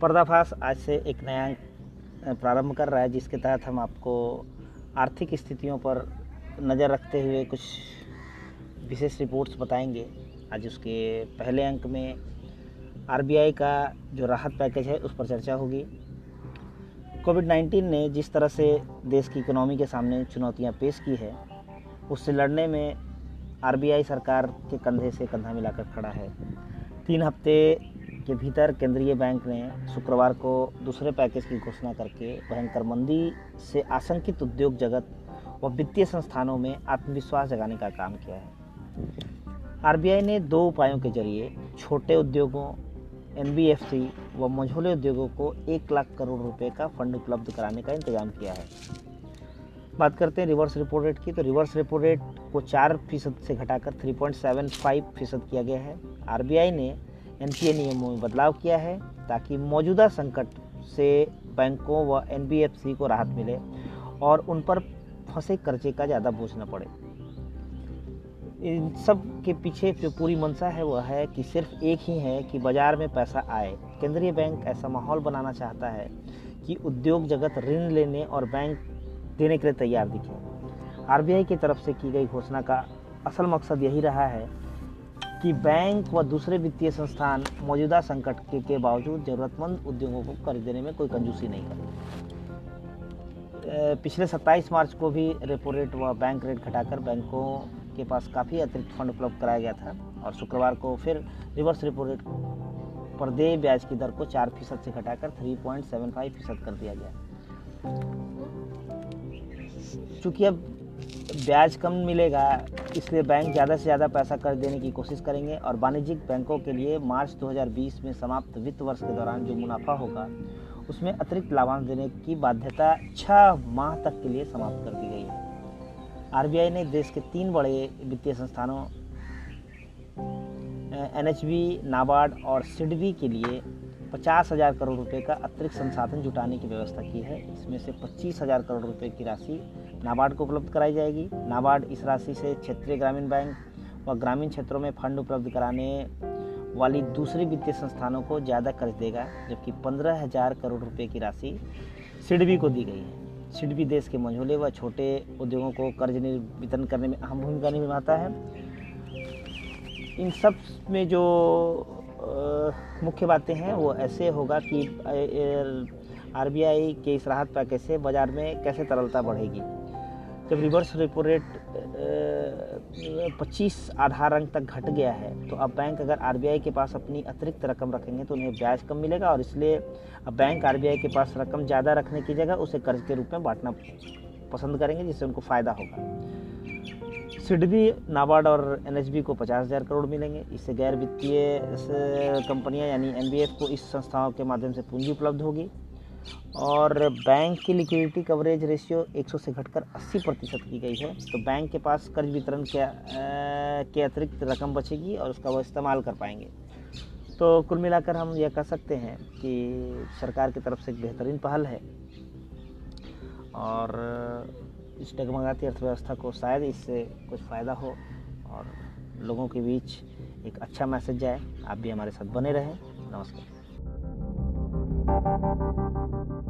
पर्दाफाश आज से एक नया प्रारंभ कर रहा है, जिसके तहत हम आपको आर्थिक स्थितियों पर नज़र रखते हुए कुछ विशेष रिपोर्ट्स बताएँगे। आज उसके पहले अंक में आरबीआई का जो राहत पैकेज है, उस पर चर्चा होगी। कोविड 19 ने जिस तरह से देश की इकोनॉमी के सामने चुनौतियाँ पेश की है, उससे लड़ने में आरबीआई सरकार के कंधे से कंधा मिलाकर खड़ा है। तीन हफ़्ते के भीतर केंद्रीय बैंक ने शुक्रवार को दूसरे पैकेज की घोषणा करके भयंकर मंदी से आशंकित उद्योग जगत व वित्तीय संस्थानों में आत्मविश्वास जगाने का काम किया है। आरबीआई ने दो उपायों के ज़रिए छोटे उद्योगों एन व मझोले उद्योगों को एक लाख करोड़ रुपए का फंड उपलब्ध कराने का इंतज़ाम किया है। बात करते हैं रिवर्स रेपो रेट की तो रिवर्स रेपो रेट को चार फ़ीसद से घटाकर 3.75 फ़ीसद किया गया है। आरबीआई ने एनपीए नियमों में बदलाव किया है ताकि मौजूदा संकट से बैंकों व एनबीएफसी को राहत मिले और उन पर फंसे कर्जे का ज़्यादा बोझ न पड़े। इन सब के पीछे जो पूरी मंशा है वह है कि सिर्फ़ एक ही है कि बाज़ार में पैसा आए। केंद्रीय बैंक ऐसा माहौल बनाना चाहता है कि उद्योग जगत ऋण लेने और बैंक देने के लिए तैयार दिखे। आरबीआई की तरफ़ से की गई घोषणा का असल मकसद यही रहा है कि बैंक व दूसरे वित्तीय संस्थान मौजूदा संकट के, के बावजूद ज़रूरतमंद उद्योगों को कर्ज देने में कोई कंजूसी नहीं करें पिछले 27 मार्च को भी रेपो रेट व बैंक रेट घटाकर बैंकों के पास काफ़ी अतिरिक्त फंड उपलब्ध कराया गया था और शुक्रवार को फिर रिवर्स रेपो रेट पर दे ब्याज की दर को चार फ़ीसद से घटाकर 3.75 फ़ीसद कर दिया गया। चूँकि अब ब्याज कम मिलेगा इसलिए बैंक ज़्यादा से ज़्यादा पैसा कर्ज देने की कोशिश करेंगे और वाणिज्यिक बैंकों के लिए मार्च 2020 में समाप्त वित्त वर्ष के दौरान जो मुनाफा होगा, उसमें अतिरिक्त लाभांश देने की बाध्यता छः माह तक के लिए समाप्त कर दी गई है। आरबीआई ने देश के तीन बड़े वित्तीय संस्थानों एन नाबार्ड और सिडबी के लिए पचास हज़ार करोड़ रुपए का अतिरिक्त संसाधन जुटाने की व्यवस्था की है। इसमें से पच्चीस हज़ार करोड़ रुपए की राशि नाबार्ड को उपलब्ध कराई जाएगी। नाबार्ड इस राशि से क्षेत्रीय ग्रामीण बैंक व ग्रामीण क्षेत्रों में फंड उपलब्ध कराने वाली दूसरी वित्तीय संस्थानों को ज़्यादा कर्ज देगा, जबकि पंद्रह हज़ार करोड़ रुपए की राशि सिडबी को दी गई है। सिडबी देश के मझोले व छोटे उद्योगों को कर्ज वितरण करने में अहम भूमिका निभाता है। इन सब में जो मुख्य बातें हैं, वो ऐसे होगा कि आरबीआई के इस राहत पैकेज से बाज़ार में कैसे तरलता बढ़ेगी? जब रिवर्स रेपो रेट 25 आधार अंक तक घट गया है तो अब बैंक अगर आरबीआई के पास अपनी अतिरिक्त रकम रखेंगे तो उन्हें ब्याज कम मिलेगा और इसलिए अब बैंक आरबीआई के पास रकम ज़्यादा रखने की जगह उसे कर्ज के रूप में बांटना पसंद करेंगे, जिससे उनको फ़ायदा होगा। सिडबी नाबार्ड और एनएचबी को पचास हज़ार करोड़ मिलेंगे। इससे गैर वित्तीय कंपनियाँ यानी एन को इस संस्थाओं के माध्यम से पूंजी उपलब्ध होगी। और बैंक की लिक्विडिटी कवरेज रेशियो 100 से घटकर 80 प्रतिशत की गई है। तो बैंक के पास कर्ज वितरण के, के अतिरिक्त रकम बचेगी और उसका वो इस्तेमाल कर पाएँगे। तो कुल मिलाकर हम यह कह सकते हैं कि सरकार की तरफ़ से एक बेहतरीन पहल है और इस डगमगाती अर्थव्यवस्था को शायद इससे कुछ फ़ायदा हो और लोगों के बीच एक अच्छा मैसेज जाए। आप भी हमारे साथ बने रहें। नमस्कार। Thank you.